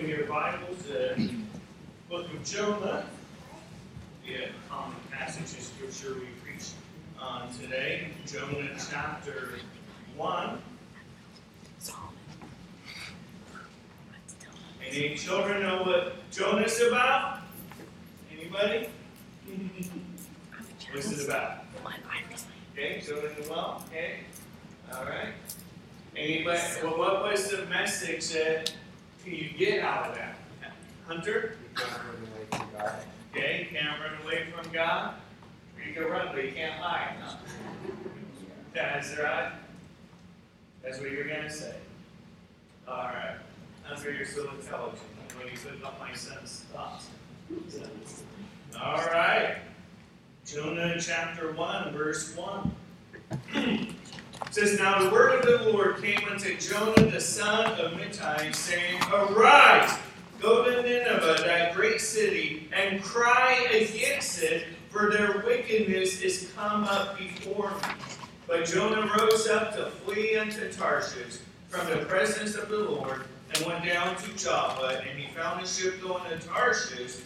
open your Bibles to book of Jonah, the common passage of scripture we preach on today. Jonah chapter 1. Any children know what Jonah's about? Anybody? What's it about? Okay, children as well? Okay. All right. Anybody? Well, what was the message that you get out of that? Hunter? Okay, you can't run away from God. You can run, but you can't hide. Huh? That's right. That's what you're going to say. All right. Hunter, you're so intelligent. When you put up my son's thoughts. All right. Jonah chapter 1, verse 1. it says, Now the word of the Lord came unto Jonah the son of Amittai, saying, Arise, go to Nineveh, that great city, and cry against it, for their wickedness is come up before me. But Jonah rose up to flee unto Tarshish from the presence of the Lord, and went down to Joppa, and he found a ship going to Tarshish.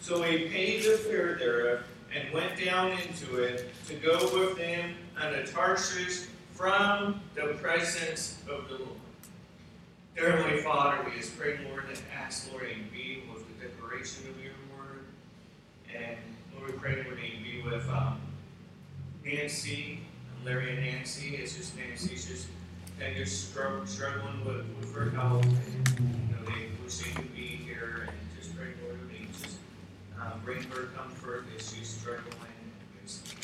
So he paid the fare thereof, and went down into it to go with them unto Tarshish from the presence of the Lord. Dear Heavenly Father, we just pray, Lord, and ask, Lord, and be with the declaration of your word. And Lord, we pray, Lord, and be with um, Nancy, Larry and Nancy. It's just Nancy's just and just struggling with, with her health. And, you know, they wish they could be here and just pray, Lord, and just um, bring her comfort as she's struggling. And just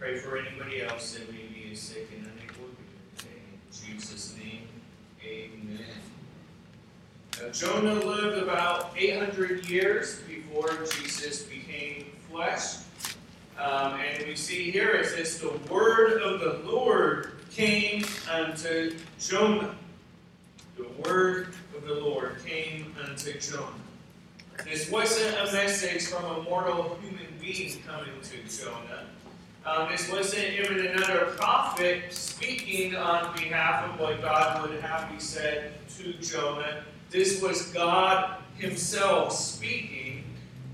pray for anybody else that may be sick and unable to be In Jesus' name, amen. Now, Jonah lived about 800 years before Jesus became flesh. Um, and we see here it says, The word of the Lord came unto Jonah. The word of the Lord came unto Jonah. This wasn't a message from a mortal human being coming to Jonah. Um, this wasn't even another prophet speaking on behalf of what God would have be said to Jonah. This was God Himself speaking.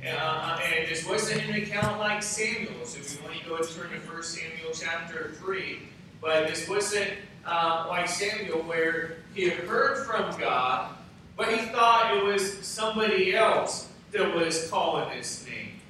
Uh, and this wasn't an account like Samuel. So if you want to go and turn to 1 Samuel chapter 3, but this wasn't uh, like Samuel where he had heard from God, but he thought it was somebody else that was calling his name.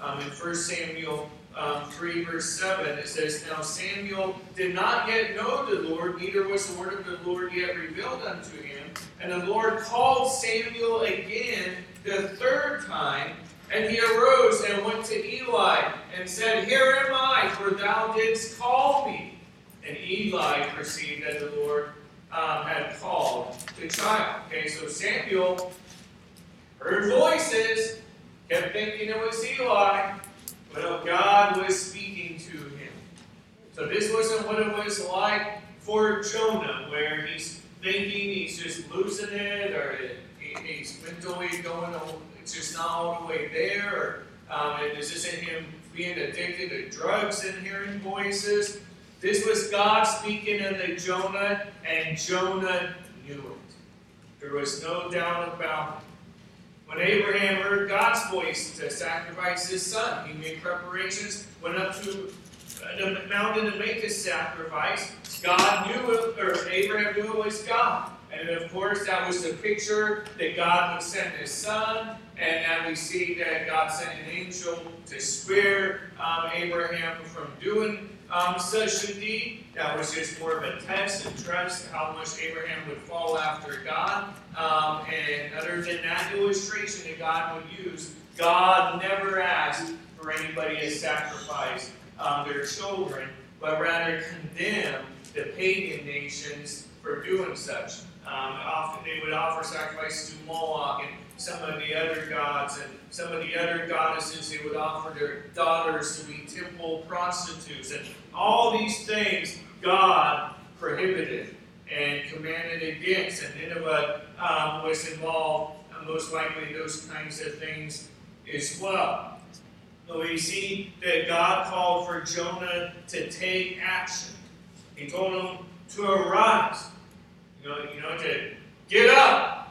Um, in 1 Samuel um, 3, verse 7, it says, Now Samuel did not yet know the Lord, neither was the word of the Lord yet revealed unto him. And the Lord called Samuel again the third time, and he arose and went to Eli and said, Here am I, for thou didst call me. And Eli perceived that the Lord um, had called the child. Okay, so Samuel heard voices, kept thinking it was Eli, but God was speaking to him. So this wasn't what it was like for Jonah, where he's thinking he's just losing it, or he's mentally going, it's just not all the way there, or um, this isn't him being addicted to drugs and hearing voices. This was God speaking unto Jonah, and Jonah knew it. There was no doubt about it. When Abraham heard God's voice to sacrifice his son, he made preparations, went up to the mountain to make his sacrifice. God knew it, or Abraham knew it was God. And of course, that was the picture that God would send his son. And now we see that God sent an angel to spare um, Abraham from doing um, deed. That was just more of a test and trust how much Abraham would fall after God. Um, and other than that illustration that God would use, God never asked for anybody to sacrifice um, their children, but rather condemned the pagan nations for doing such. Um, often they would offer sacrifices to Moloch and some of the other gods and some of the other goddesses. They would offer their daughters to be temple prostitutes. And all these things God prohibited and commanded against. And Nineveh um, was involved, uh, most likely, those kinds of things as well. So we see that God called for Jonah to take action. He told him to arise, you know, you know, to get up.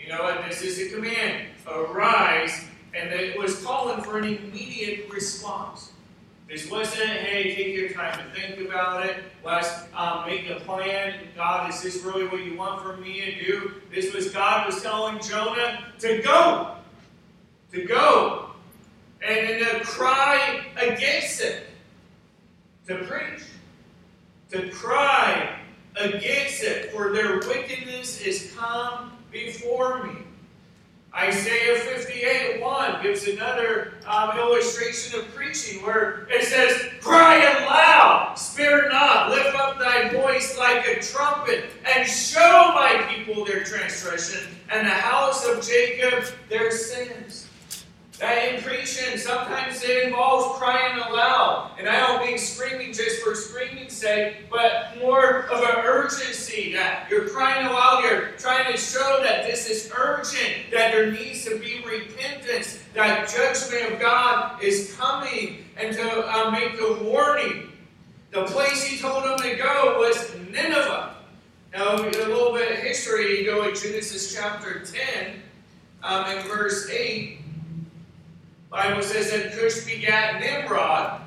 You know, and this is a command, arise, and it was calling for an immediate response. This wasn't, hey, take your time to think about it. Let's um, make a plan. God, is this really what you want from me to do? This was God was telling Jonah to go. To go. And to cry against it. To preach. To cry against it. For their wickedness is come before me. Isaiah 58 1 gives another um, illustration of preaching where it says, Cry aloud, spare not, lift up thy voice like a trumpet, and show my people their transgression, and the house of Jacob their sins. That in preaching, sometimes it involves crying aloud. And I don't mean screaming just for screaming's sake, but more of an urgency that you're crying aloud, you're trying to show that this is urgent, that there needs to be repentance, that judgment of God is coming, and to uh, make a warning. The place he told them to go was Nineveh. Now, a little bit of history, you go to Genesis chapter 10 um, and verse 8. Bible says that Cush begat Nimrod.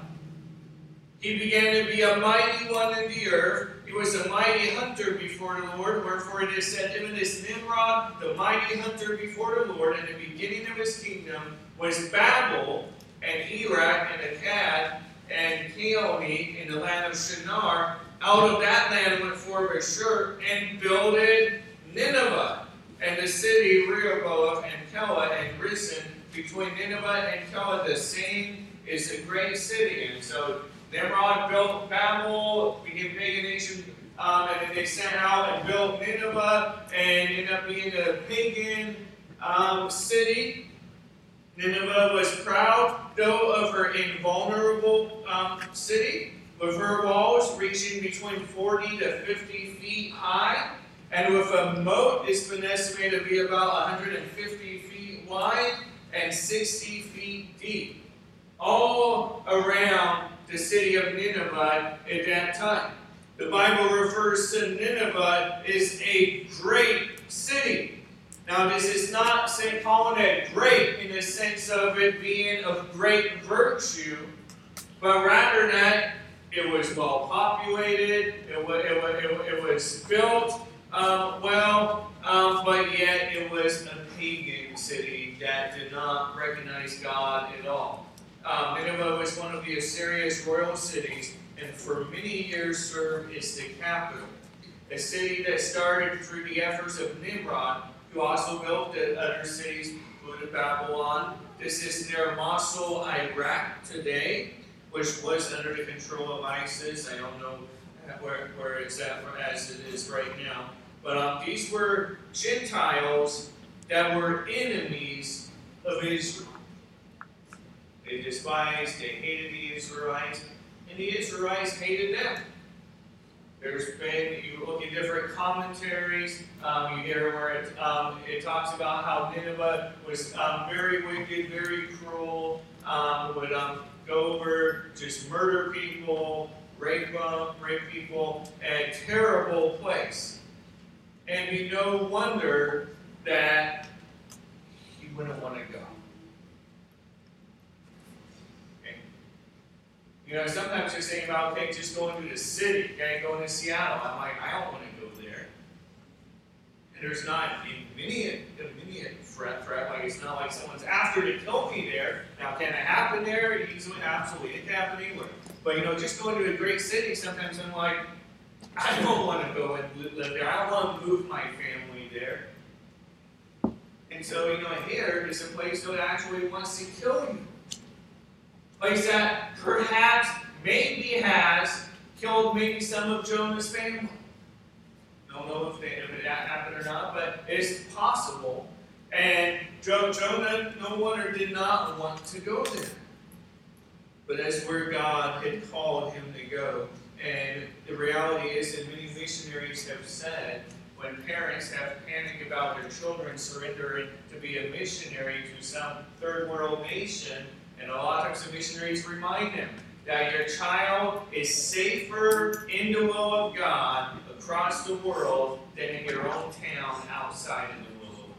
He began to be a mighty one in the earth. He was a mighty hunter before the Lord, wherefore it is said, even this Nimrod, the mighty hunter before the Lord, and the beginning of his kingdom was Babel, and Erech, and Akkad, and Calneh in the land of Shinar. Out of that land went forth a Ashur, and builded Nineveh, and the city Rehoboth, and Calah, and Resen, between Nineveh and Calah, the same is a great city. And so Nimrod built Babel, became a pagan nation, um, and then they sent out and built Nineveh, and ended up being a pagan um, city. Nineveh was proud, though, of her invulnerable um, city, with her walls reaching between 40 to 50 feet high, and with a moat, it's been estimated to be about 150 feet wide and 60 feet deep, all around the city of Nineveh at that time. The Bible refers to Nineveh as a great city. Now, this is not saying calling it great in the sense of it being of great virtue, but rather that it was well populated, it was, it was, it was built um, well, um, but yet it was pagan city that did not recognize God at all. Um, Nineveh was one of the Assyria's royal cities, and for many years served as the capital. A city that started through the efforts of Nimrod, who also built the other cities, including Babylon. This is near Mosul, Iraq today, which was under the control of ISIS. I don't know where, where it's at as it is right now. But um, these were Gentiles that were enemies of Israel. They despised, they hated the Israelites, and the Israelites hated them. There's been, you look at different commentaries, um, you hear where it, um, it talks about how Nineveh was um, very wicked, very cruel, um, would um, go over, just murder people, rape them, rape people, a terrible place. And be no wonder that he wouldn't want to go. Okay. You know, sometimes you're saying about, okay, just going to the city, okay, going to Seattle. I'm like, I don't want to go there. And there's not immediate, immediate threat, threat. Like, it's not like someone's after to kill me there. Now, can it happen there? Absolutely. It can happen anywhere. But, you know, just going to a great city, sometimes I'm like, I don't want to go and live there. I don't want to move my family there. And so, you know, here is a place that actually wants to kill you. A place that perhaps, maybe has killed maybe some of Jonah's family. Don't know if, they, if happened or not, but it's possible. And Jonah, no wonder, did not want to go there. But that's where God had called him to go. And the reality is that many missionaries have said when parents have panic about their children surrendering to be a missionary to some third world nation, and a lot of times the missionaries remind them that your child is safer in the will of God across the world than in your own town outside of the will of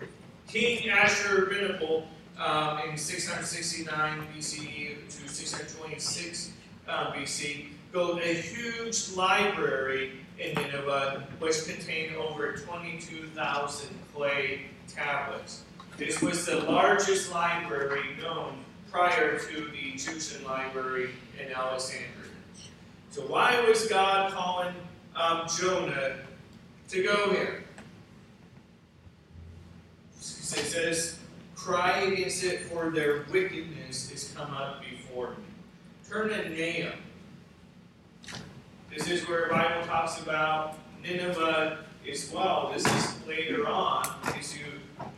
God. King Ashurbanipal um, in 669 BCE to 626 uh, BC built a huge library in Nineveh, which contained over 22,000 clay tablets. This was the largest library known prior to the Egyptian library in Alexandria. So why was God calling um, Jonah to go here? It says, cry against it, for their wickedness is come up before me. Turn. This is where the Bible talks about Nineveh as well. This is later on, as you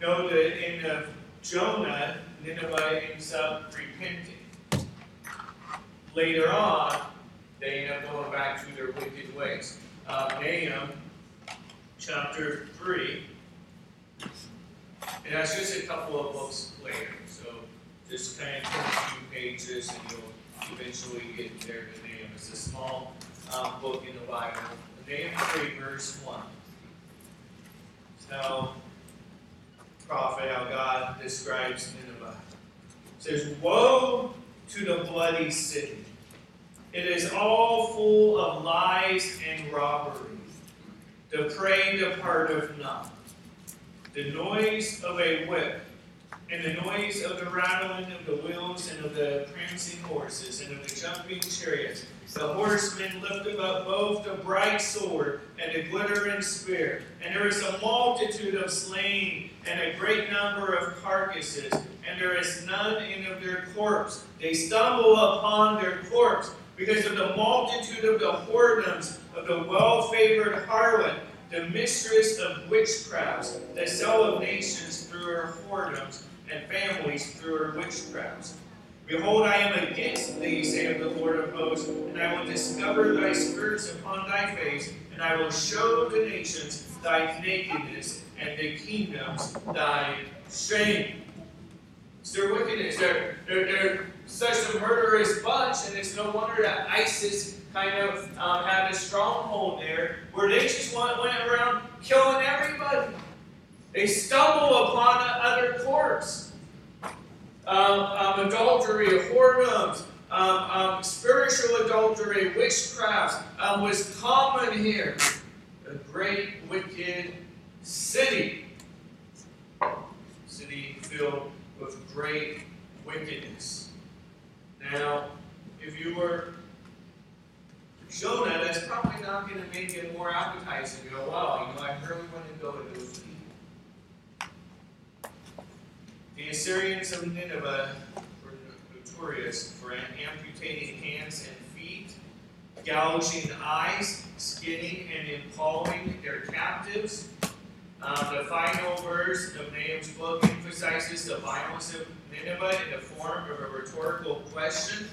know that in of Jonah, Nineveh ends up repenting. Later on, they end up going back to their wicked ways. Uh, Nahum chapter 3, and that's just a couple of books later. So just kind of a few pages and you'll eventually get there to Nahum. It's a small um, book in the Bible. Nahum 3, verse 1. So, prophet, how God describes Nineveh. It says, Woe to the bloody city! It is all full of lies and robbery. The prey departeth not. The noise of a whip, and the noise of the rattling of the wheels, and of the prancing horses, and of the jumping chariots. The horsemen lifted up both the bright sword and the glittering spear. And there is a multitude of slain, and a great number of carcasses, and there is none in of their corpse. They stumble upon their corpse because of the multitude of the whoredoms of the well favored harlot, the mistress of witchcrafts, the sell of nations through her whoredoms, and families through her witchcrafts. Behold, I am against thee, saith the Lord of hosts, and I will discover thy skirts upon thy face, and I will show the nations thy nakedness, and the kingdoms thy shame. It's their wickedness. They're, they're, they're such a murderous bunch, and it's no wonder that ISIS kind of um, had a stronghold there, where they just went, went around killing everybody. They stumble upon other courts. Um, um, adultery, whoredoms, um, um, spiritual adultery, witchcraft um, was common here. A great wicked city. City filled with great wickedness. Now, if you were Jonah, that's probably not going to make it more appetizing. You go, wow, you know, I really want to go to people. The Assyrians of Nineveh were notorious for amputating hands and feet, gouging eyes, skinning and impaling their captives. Um, the final verse of Nahum's book emphasizes the violence of Nineveh in the form of a rhetorical question.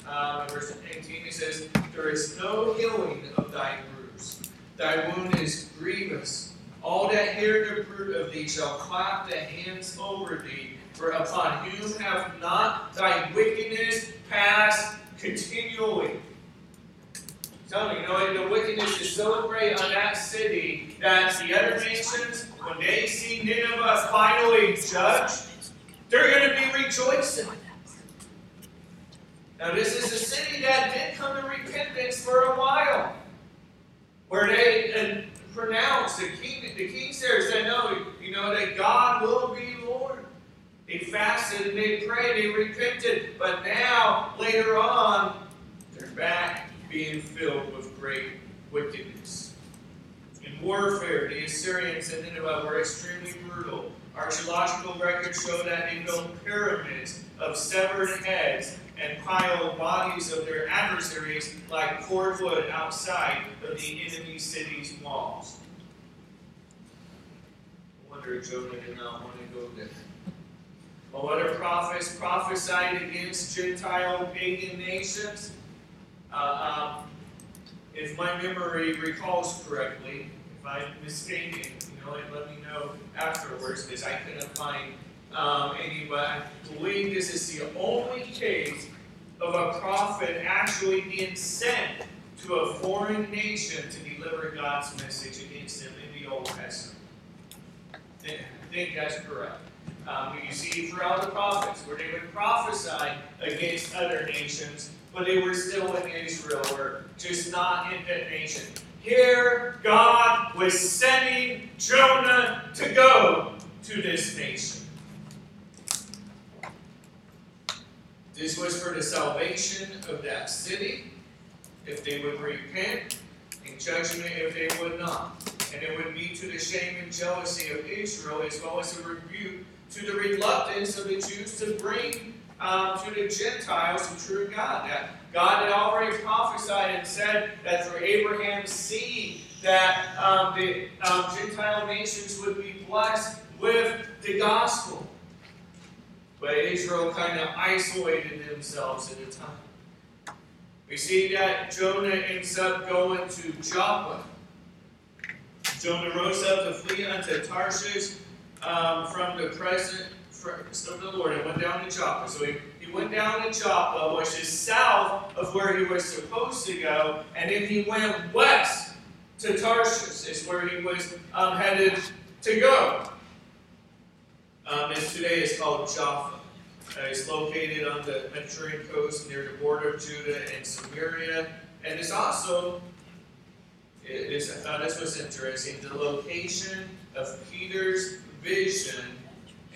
In verse 18 it says, There is no healing of thy bruise. Thy wound is grievous. All that hear the fruit of thee shall clap the hands over thee, for upon whom have not thy wickedness passed continually. Tell me, you know, the wickedness is so great on that city that the other nations, when they see Nineveh finally judged, they're going to be rejoicing. Now, this is a city that did come to repentance for a while, where they uh, pronounced the king. The king there said, "No, you know that God will be Lord." They fasted and they prayed, they repented, but now later on, they're back being filled with great wickedness. In warfare, the Assyrians and Nineveh were extremely brutal. Archaeological records show that they built pyramids of severed heads and pile bodies of their adversaries like cordwood outside of the enemy city's walls. I wonder if Jonah did not want to go there. What are prophets prophesied against Gentile pagan nations? Uh, um, if my memory recalls correctly, if I'm mistaken, you know, and let me know afterwards because I couldn't find um, any, but I believe this is the only case of a prophet actually being sent to a foreign nation to deliver God's message against them in the Old Testament. I think that's correct. Um, you see throughout the prophets where they would prophesy against other nations, but they were still in Israel, or just not in that nation. Here, God was sending Jonah to go to this nation. This was for the salvation of that city, if they would repent, and judgment if they would not. And it would be to the shame and jealousy of Israel, as well as a rebuke to the reluctance of the Jews to bring um, to the Gentiles the true God. That God had already prophesied and said that through Abraham's seed, that um, the um, Gentile nations would be blessed with the gospel. But Israel kind of isolated themselves at the time. We see that Jonah ends up going to Joppa. Jonah rose up to flee unto Tarshish um, from the presence of the Lord and went down to Joppa. So he, he went down to Joppa, which is south of where he was supposed to go, and then he went west to Tarshish, is where he was um, headed to go. Um, and today is called Jaffa. Uh, it's located on the Mediterranean coast near the border of Judah and Samaria. And it's also, it is, I thought this was interesting, the location of Peter's vision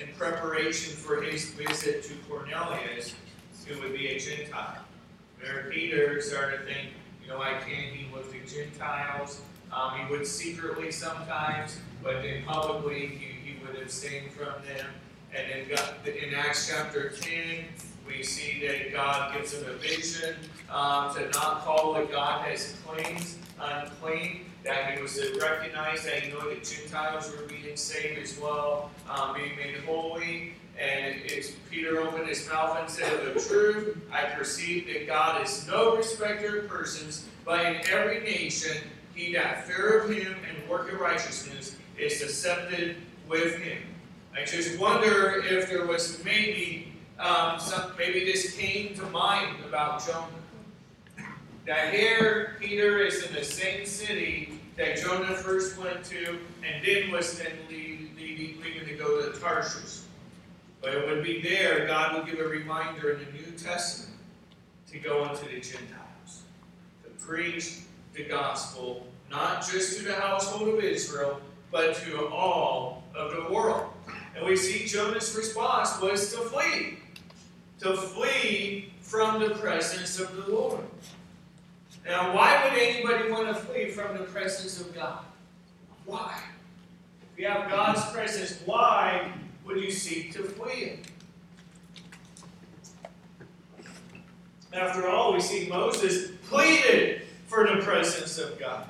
in preparation for his visit to Cornelius, who would be a Gentile. Where Peter started to think, you know, I can't be with the Gentiles. Um, he would secretly sometimes, but then publicly he would abstain from them. And then God, in Acts chapter 10, we see that God gives him a vision um, to not call what God has cleansed unclean, that he was to recognize that he knew that Gentiles were being saved as well, um, being made holy. And it's Peter opened his mouth and said, Of The truth, I perceive that God is no respecter of persons, but in every nation he that fear of him and work of righteousness is accepted with him. I just wonder if there was maybe um, some, maybe this came to mind about Jonah. That here Peter is in the same city that Jonah first went to, and then was then leaving, leaving to go to Tarshish. But it would be there God would give a reminder in the New Testament to go into the Gentiles, to preach the gospel, not just to the household of Israel, but to all of the world. And we see Jonah's response was to flee, to flee from the presence of the Lord. Now, why would anybody want to flee from the presence of God? Why? If you have God's presence, why would you seek to flee it? After all, we see Moses pleaded for the presence of God.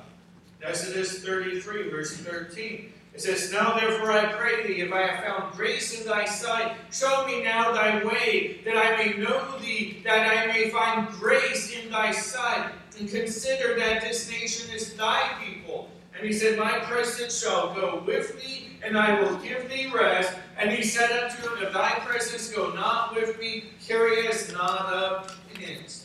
Exodus 33, verse 13. It says, Now therefore I pray thee, if I have found grace in thy sight, show me now thy way, that I may know thee, that I may find grace in thy sight, and consider that this nation is thy people. And he said, My presence shall go with thee, and I will give thee rest. And he said unto him, If thy presence go not with me, carry us not up hence.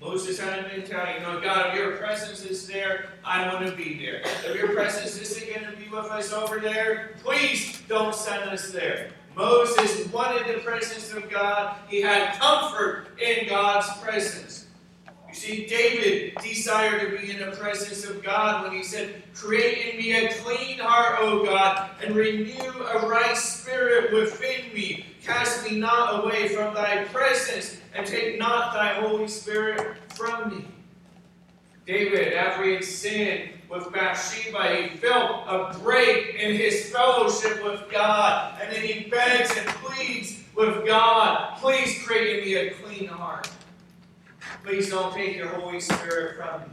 Moses had a mentality, you know, God, if your presence is there, I want to be there. If your presence isn't going to be with us over there, please don't send us there. Moses wanted the presence of God. He had comfort in God's presence. You see, David desired to be in the presence of God when he said, Create in me a clean heart, O God, and renew a right spirit within me. Cast me not away from thy presence, and take not thy Holy Spirit from me. David, after he had sinned with Bathsheba, he felt a break in his fellowship with God. And then he begs and pleads with God, please create in me a clean heart. Please don't take your Holy Spirit from me.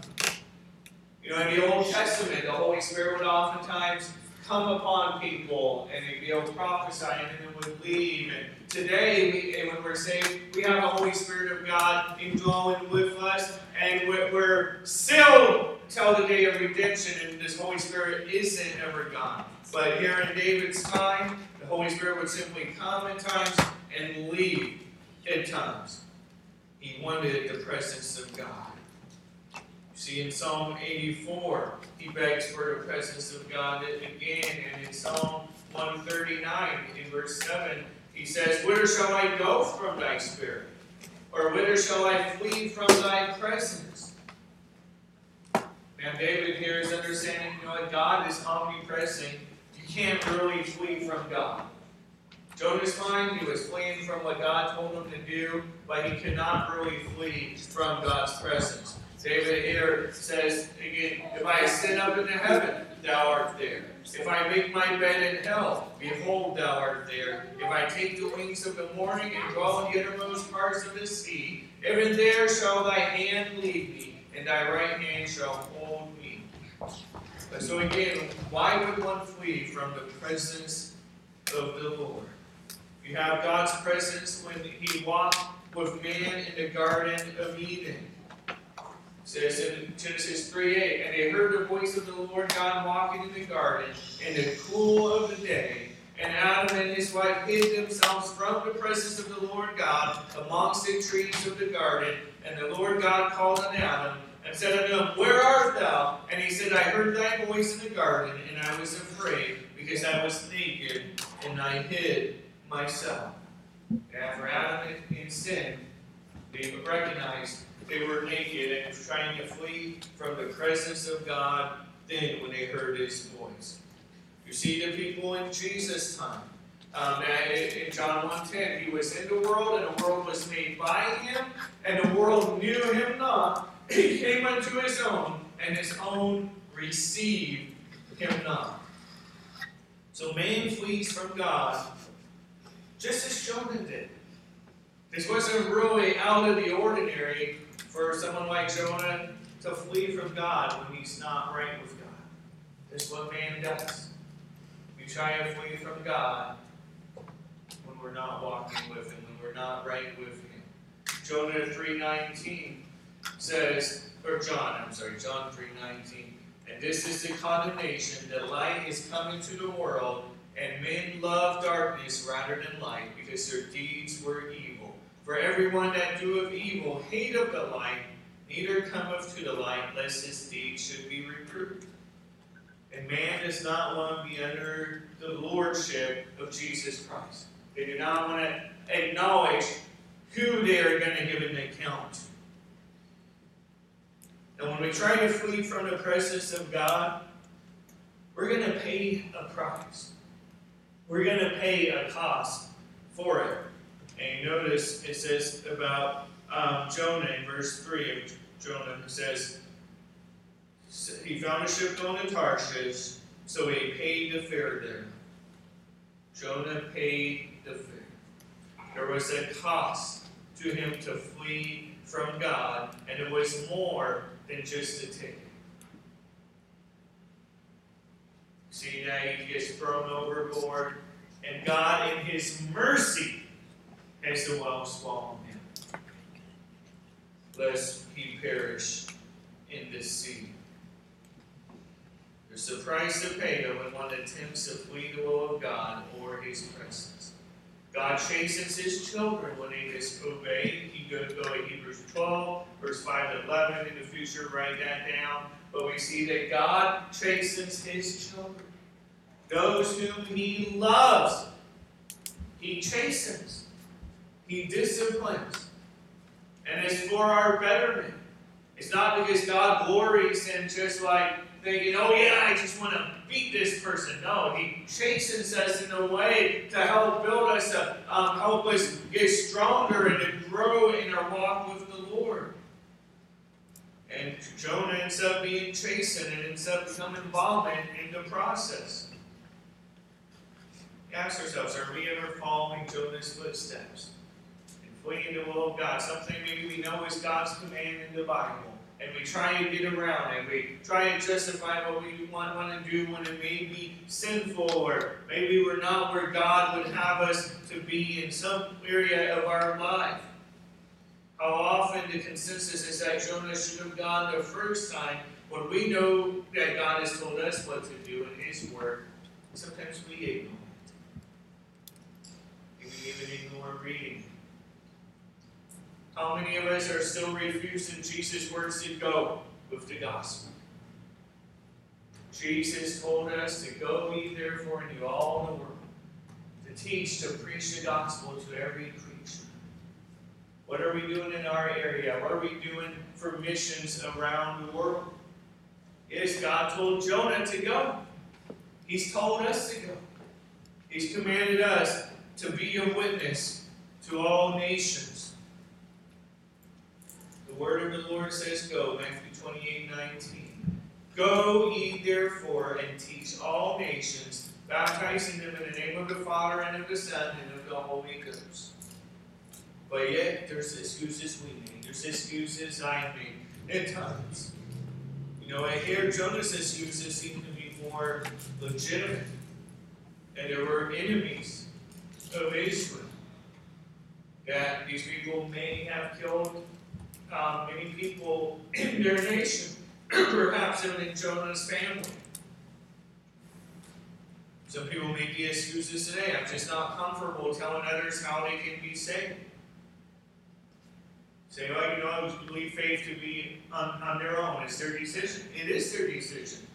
You know, in the Old Testament, the Holy Spirit would oftentimes come upon people and they'd be able to prophesy and then it would leave. And today, we, eh, when we're saved, we have the Holy Spirit of God indwelling with us and we're sealed till the day of redemption and this Holy Spirit isn't ever gone. But here in David's time, the Holy Spirit would simply come at times and leave at times. He wanted the presence of God. You see, in Psalm 84, he begs for the presence of God again, and in Psalm 139 in verse 7, he says, Whither shall I go from thy spirit? Or whither shall I flee from thy presence? Now, David here is understanding, you know, that God is omnipresent. You can't really flee from God. Jonah's mind, he was fleeing from what God told him to do, but he could not really flee from God's presence. David here says, again, if I sit up into heaven, thou art there. If I make my bed in hell, behold, thou art there. If I take the wings of the morning and dwell in the uttermost parts of the sea, even there shall thy hand lead me, and thy right hand shall hold me. So again, why would one flee from the presence of the Lord? You have God's presence when he walked with man in the Garden of Eden. Says in Genesis 3 8, and they heard the voice of the Lord God walking in the garden in the cool of the day. And Adam and his wife hid themselves from the presence of the Lord God amongst the trees of the garden. And the Lord God called on Adam and said unto him, Where art thou? And he said, I heard thy voice in the garden, and I was afraid, because I was naked, and I hid myself. For Adam in sin, they recognized they were naked and trying to flee from the presence of God then when they heard his voice. You see the people in Jesus' time. Um, in John 1.10, he was in the world, and the world was made by him, and the world knew him not. He came unto his own, and his own received him not. So man flees from God, just as Jonah did. This wasn't really out of the ordinary for someone like Jonah to flee from God when he's not right with God. That's what man does. We try to flee from God when we're not walking with Him, when we're not right with Him. Jonah 3.19 says, or John, I'm sorry, John 3.19, and this is the condemnation, that light is coming to the world, and men love darkness rather than light, because their deeds were evil. For everyone that doeth evil hateth the light, neither cometh to the light, lest his deeds should be reproved. And man does not want to be under the lordship of Jesus Christ. They do not want to acknowledge who they are going to give an account. And when we try to flee from the presence of God, we're going to pay a price. We're going to pay a cost for it. And you notice it says about um, Jonah in verse 3 of Jonah, it says, He found a ship going to Tarshish, so he paid the fare there. Jonah paid the fare. There was a cost to him to flee from God, and it was more than just a ticket. See, now he gets thrown overboard, and God, in his mercy, as the well swallow him, lest he perish in this sea. There's a price to pay when one attempts to flee the will of God or his presence. God chastens his children when they disobey. You go, go to Hebrews 12, verse 5 to 11 in the future, write that down. But we see that God chastens his children. Those whom he loves, he chastens. He disciplines. And it's for our betterment. It's not because God glories in just like thinking, oh yeah, I just want to beat this person. No, He chastens us in a way to help build us up, um, help us get stronger and to grow in our walk with the Lord. And Jonah ends up being chastened and ends up becoming vomit in the process. Ask ourselves, are we ever following Jonah's footsteps? Fleeing the will of God, something maybe we know is God's command in the Bible, and we try to get around it. We try and justify what we want, want to do when it may be sinful, or maybe we're not where God would have us to be in some area of our life. How often the consensus is that Jonah should have gone the first time when we know that God has told us what to do in His Word. Sometimes we ignore it. And we even ignore reading how many of us are still refusing Jesus' words to go with the gospel? Jesus told us to go ye therefore into all the world, to teach, to preach the gospel to every creature. What are we doing in our area? What are we doing for missions around the world? Yes, God told Jonah to go. He's told us to go. He's commanded us to be a witness to all nations. The word of the Lord says, Go, Matthew 28 19. Go ye therefore and teach all nations, baptizing them in the name of the Father and of the Son and of the Holy Ghost. But yet, there's excuses we make. There's excuses I make at times. You know, I hear Jonah's excuses seem to be more legitimate. And there were enemies of Israel. That these people may have killed um, many people in their nation, perhaps even in Jonah's family. Some people may make the excuses today. I'm just not comfortable telling others how they can be saved. Say, well, you know, I believe faith to be on, on their own. It's their decision. It is their decision.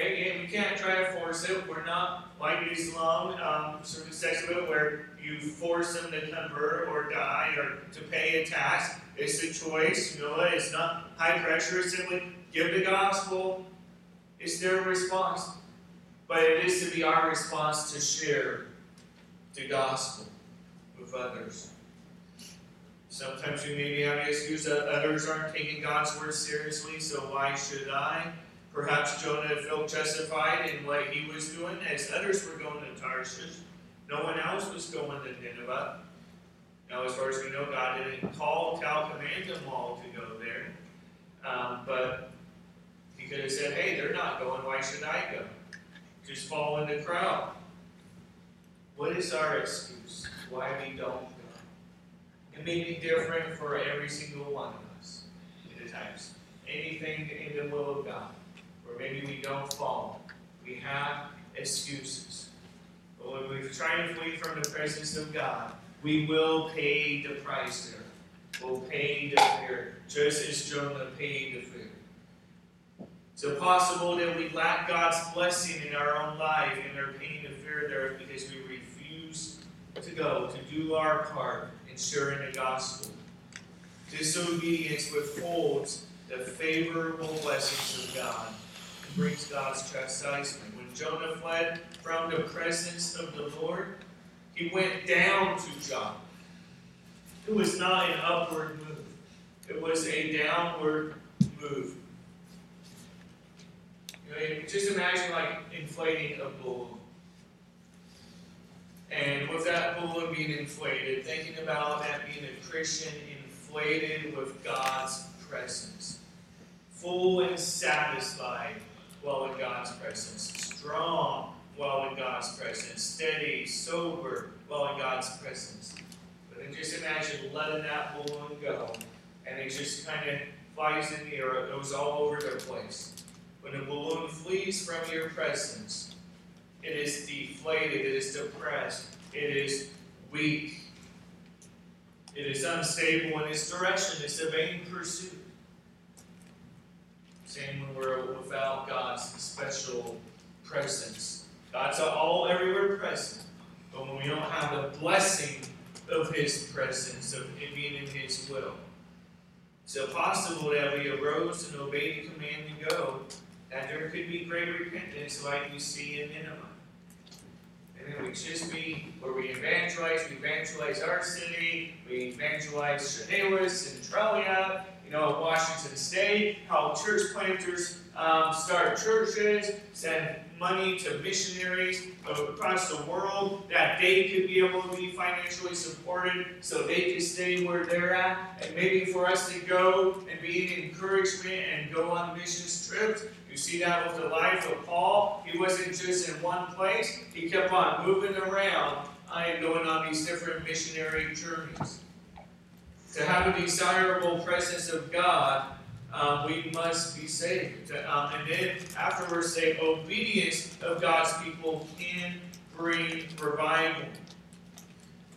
Okay, and we can't try to force it. We're not like Islam, um, it, where you force them to convert or die or to pay a tax. It's a choice. You know, it's not high pressure. It's simply give the gospel. It's their response. But it is to be our response to share the gospel with others. Sometimes we maybe have the excuse that others aren't taking God's word seriously, so why should I? Perhaps Jonah felt justified in what he was doing, as others were going to Tarshish. No one else was going to Nineveh. Now, as far as we know, God didn't call, tell, command them all to go there. Um, but he could have said, hey, they're not going, why should I go? Just fall in the crowd. What is our excuse? Why we don't go? it may be different for every single one of us at times. Anything in the will of God, or maybe we don't fall. We have excuses. But when we're trying to flee from the presence of God, we will pay the price there. We'll pay the fear, just as Jonah paid the fear. It's possible that we lack God's blessing in our own life and are paying the fear there because we refuse to go, to do our part, in sharing the gospel. Disobedience withholds the favorable blessings of God brings God's chastisement. When Jonah fled from the presence of the Lord, he went down to Joppa. It was not an upward move, it was a downward move. You know, just imagine like inflating a balloon. And with that balloon being inflated, thinking about that being a Christian inflated with God's presence, full and satisfied while in God's presence, strong while in God's presence, steady, sober while in God's presence. But then just imagine letting that balloon go, and it just kind of flies in the air, it goes all over the place. When a balloon flees from your presence, it is deflated, it is depressed, it is weak, it is unstable in its direction, it's a vain pursuit. Same when we're without God's special presence. God's all everywhere present, but when we don't have the blessing of His presence, of being in His will. it's possible that we arose and obeyed the command to go, that there could be great repentance like we see in Nineveh. And then we just be where we evangelize, we evangelize our city, we evangelize Chehalis and Centralia, you know, Washington State, how church planters um, start churches, send money to missionaries across the world that they could be able to be financially supported so they could stay where they're at. And maybe for us to go and be an encouragement and go on missions trips. You see that with the life of Paul. He wasn't just in one place, he kept on moving around and going on these different missionary journeys. To have a desirable presence of God um, we must be saved. Um, and then afterwards say obedience of God's people can bring revival.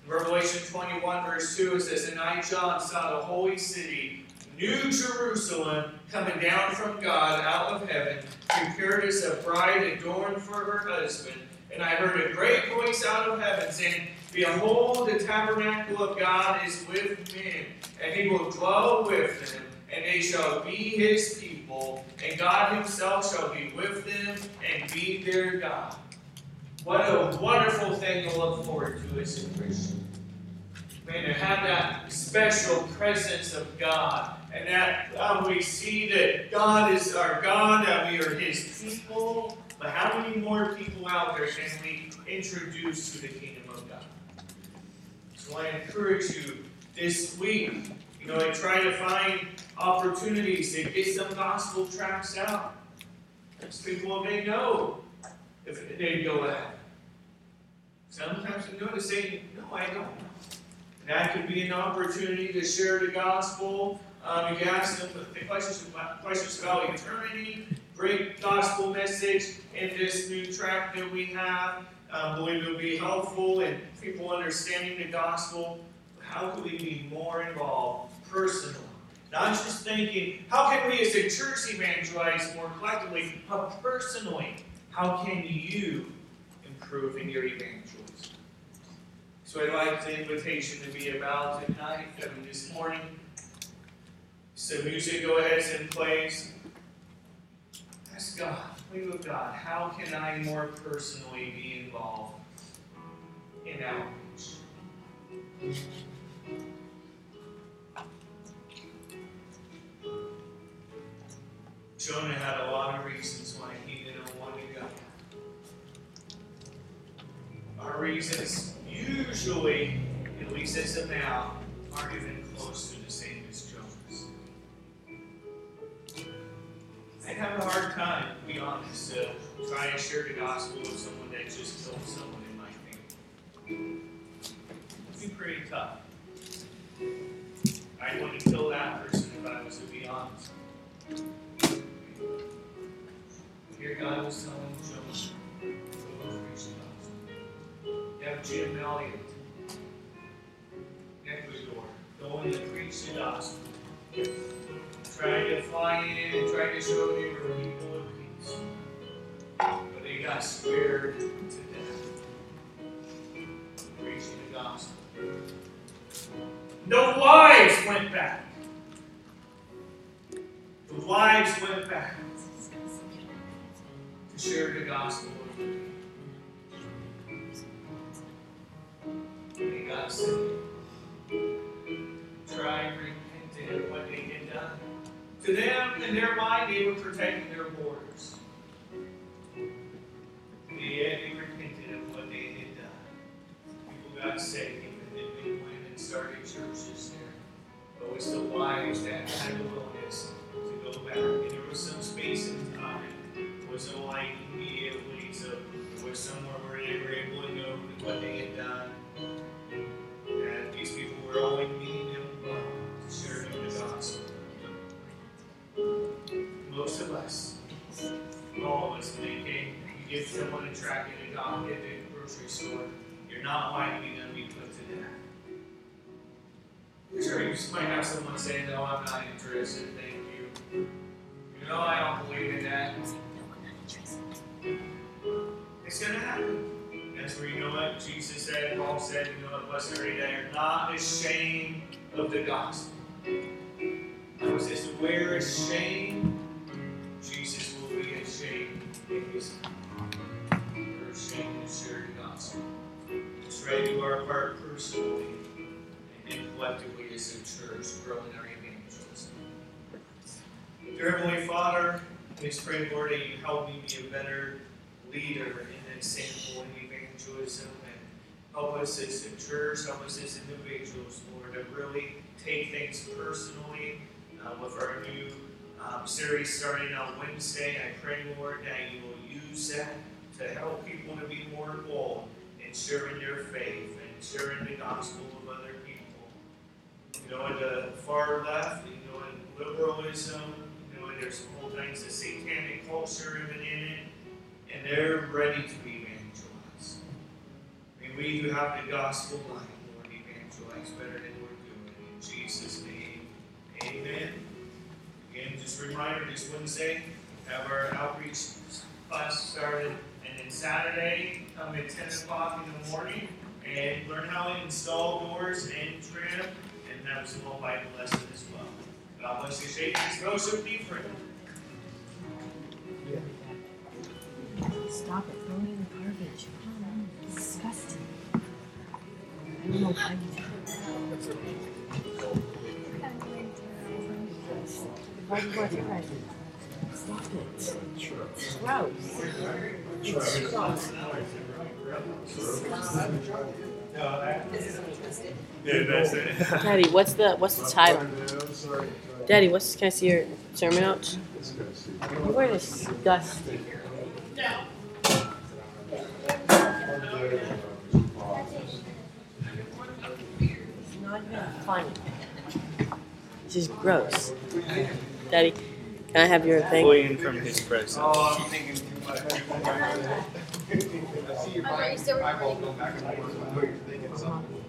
Revelation 21 verse 2 it says, And I John saw the holy city, New Jerusalem coming down from God out of heaven, prepared as a bride adorned for her husband. And I heard a great voice out of heaven saying, Behold, the tabernacle of God is with men, and he will dwell with them, and they shall be his people, and God himself shall be with them and be their God. What a wonderful thing to look forward to as a Christian. Man, to have that special presence of God, and that um, we see that God is our God, that we are his people. But how many more people out there can we introduce to the kingdom of God? So I encourage you this week, you know, and try to find opportunities to get some gospel tracts out. Because people may know if they go out. Sometimes you know to say, no, I don't. And That could be an opportunity to share the gospel. Um, you ask them the questions, questions about eternity. Great gospel message in this new track that we have. I believe it will be helpful in people understanding the gospel. How can we be more involved personally? Not just thinking, how can we as a church evangelize more collectively, but personally, how can you improve in your evangelism? So I'd like the invitation to be about tonight, I mean this morning. So music go ahead and plays. Ask God, plead with God, how can I more personally be involved in outreach? Jonah had a lot of reasons why he didn't want to go. Our reasons, usually, at least as of now, share the gospel with them. They got sick. Tried, repented what they had done. To them, in their mind, they were protecting It wasn't like said, you know are not ashamed of the gospel. I was just aware of shame. Jesus will be ashamed in his We're ashamed to share the gospel. It's ready to our part personally and collectively as a church, growing our evangelism. Dear Heavenly Father, please pray, Lord, that you help me be a better leader and example in evangelism help us as a church, help us as individuals, Lord, to really take things personally uh, with our new um, series starting on Wednesday. I pray, Lord, that you will use that to help people to be more bold in sharing their faith and sharing the gospel of other people. You know, at the far left, you know, in liberalism, you know, there's all kinds of satanic culture even in it, and they're ready to be. May we who have the gospel light, Lord, evangelize better than we're doing. In Jesus' name, amen. Again, just a reminder, this Wednesday, have our outreach class started, and then Saturday, come at ten o'clock in the morning, and learn how to install doors and trim, and have a small Bible lesson as well. God bless you, shake hands, fellowship, be free. Stop it. The garbage. Disgusting. I don't know why Why do you want to try Stop it. It's gross. It's gross. It. Daddy, what's the what's the title? Daddy, what's can I see your sermon notes? You are disgusting. It's not even funny. This is gross. Daddy, can I have your thing? Fleeing from his presence. Oh, I'm thinking too much. I thought you still recording. I will go back and forth. I'm thinking something.